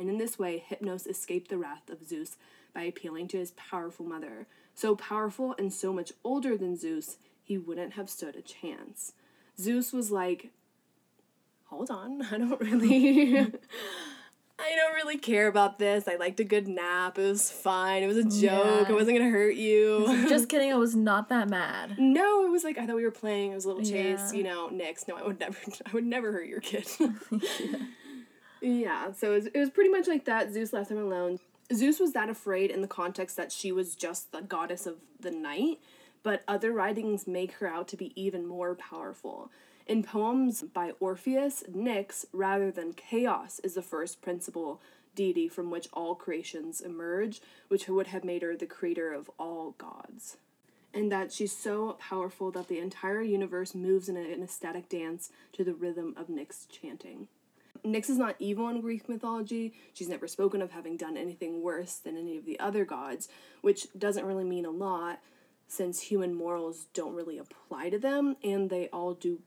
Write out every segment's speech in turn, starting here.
and in this way, Hypnos escaped the wrath of Zeus by appealing to his powerful mother. So powerful and so much older than Zeus, he wouldn't have stood a chance. Zeus was like, hold on, I don't really. I don't really care about this. I liked a good nap. It was fine. It was a joke. Yeah. It wasn't gonna hurt you. Just kidding, I was not that mad. no, it was like I thought we were playing. It was a little chase, Yeah. you know. Nyx. No, I would never. I would never hurt your kid. yeah. Yeah, so it was, it was pretty much like that. Zeus left them alone. Zeus was that afraid in the context that she was just the goddess of the night, but other writings make her out to be even more powerful. In poems by Orpheus, Nyx, rather than Chaos, is the first principal deity from which all creations emerge, which would have made her the creator of all gods. And that she's so powerful that the entire universe moves in an ecstatic dance to the rhythm of Nyx chanting. Nyx is not evil in Greek mythology. She's never spoken of having done anything worse than any of the other gods, which doesn't really mean a lot since human morals don't really apply to them and they all do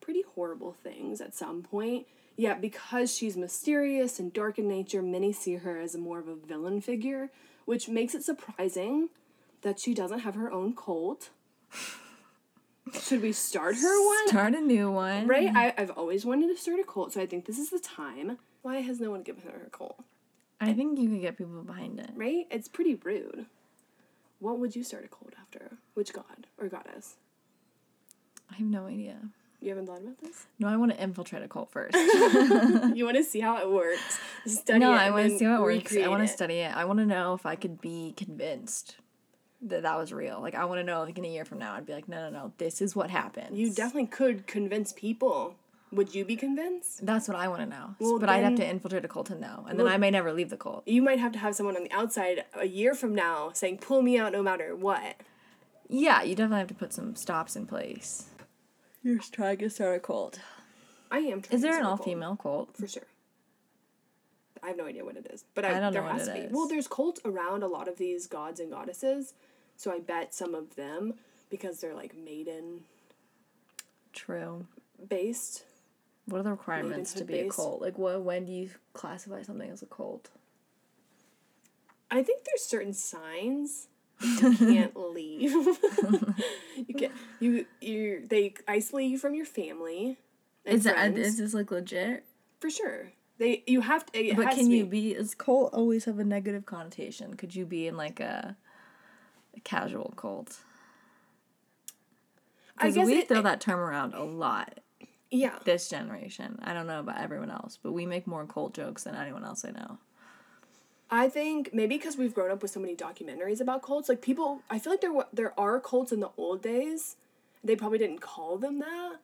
pretty horrible things at some point. Yet, because she's mysterious and dark in nature, many see her as more of a villain figure, which makes it surprising that she doesn't have her own cult. Should we start her one? Start a new one. Right? I, I've always wanted to start a cult, so I think this is the time. Why has no one given her a cult? I think you could get people behind it. Right? It's pretty rude. What would you start a cult after? Which god or goddess? I have no idea. You haven't thought about this? No, I want to infiltrate a cult first. you want to see how it works. Study no, it I want to see how it works. I want to study it. I want to know if I could be convinced that that was real. Like, I want to know, like, in a year from now, I'd be like, no, no, no, this is what happened. You definitely could convince people. Would you be convinced? That's what I want to know. Well, but I'd have to infiltrate a cult to know. And then I may never leave the cult. You might have to have someone on the outside a year from now saying, pull me out no matter what. Yeah, you definitely have to put some stops in place. You're trying to start a cult. I am trying Is there an start a all female cult? For sure. I have no idea what it is, but I, I don't there know what has it to be. is. Well, there's cults around a lot of these gods and goddesses, so I bet some of them because they're like maiden True. based. What are the requirements to be a Maidenhood-based. cult? Like, what? When do you classify something as a cult? I think there's certain signs you can't leave. you can you you they isolate you from your family. And Is that friends, is this like legit? for sure? They you have to. It But can to you be. be? Does cult always have a negative connotation? Could you be in like a, a casual cult? I Because guess we it- throw it- that term around a lot Yeah, this generation. I don't know about everyone else, but we make more cult jokes than anyone else I know. I think maybe because we've grown up with so many documentaries about cults, like people, I feel like there there are cults in the old days. They probably didn't call them that,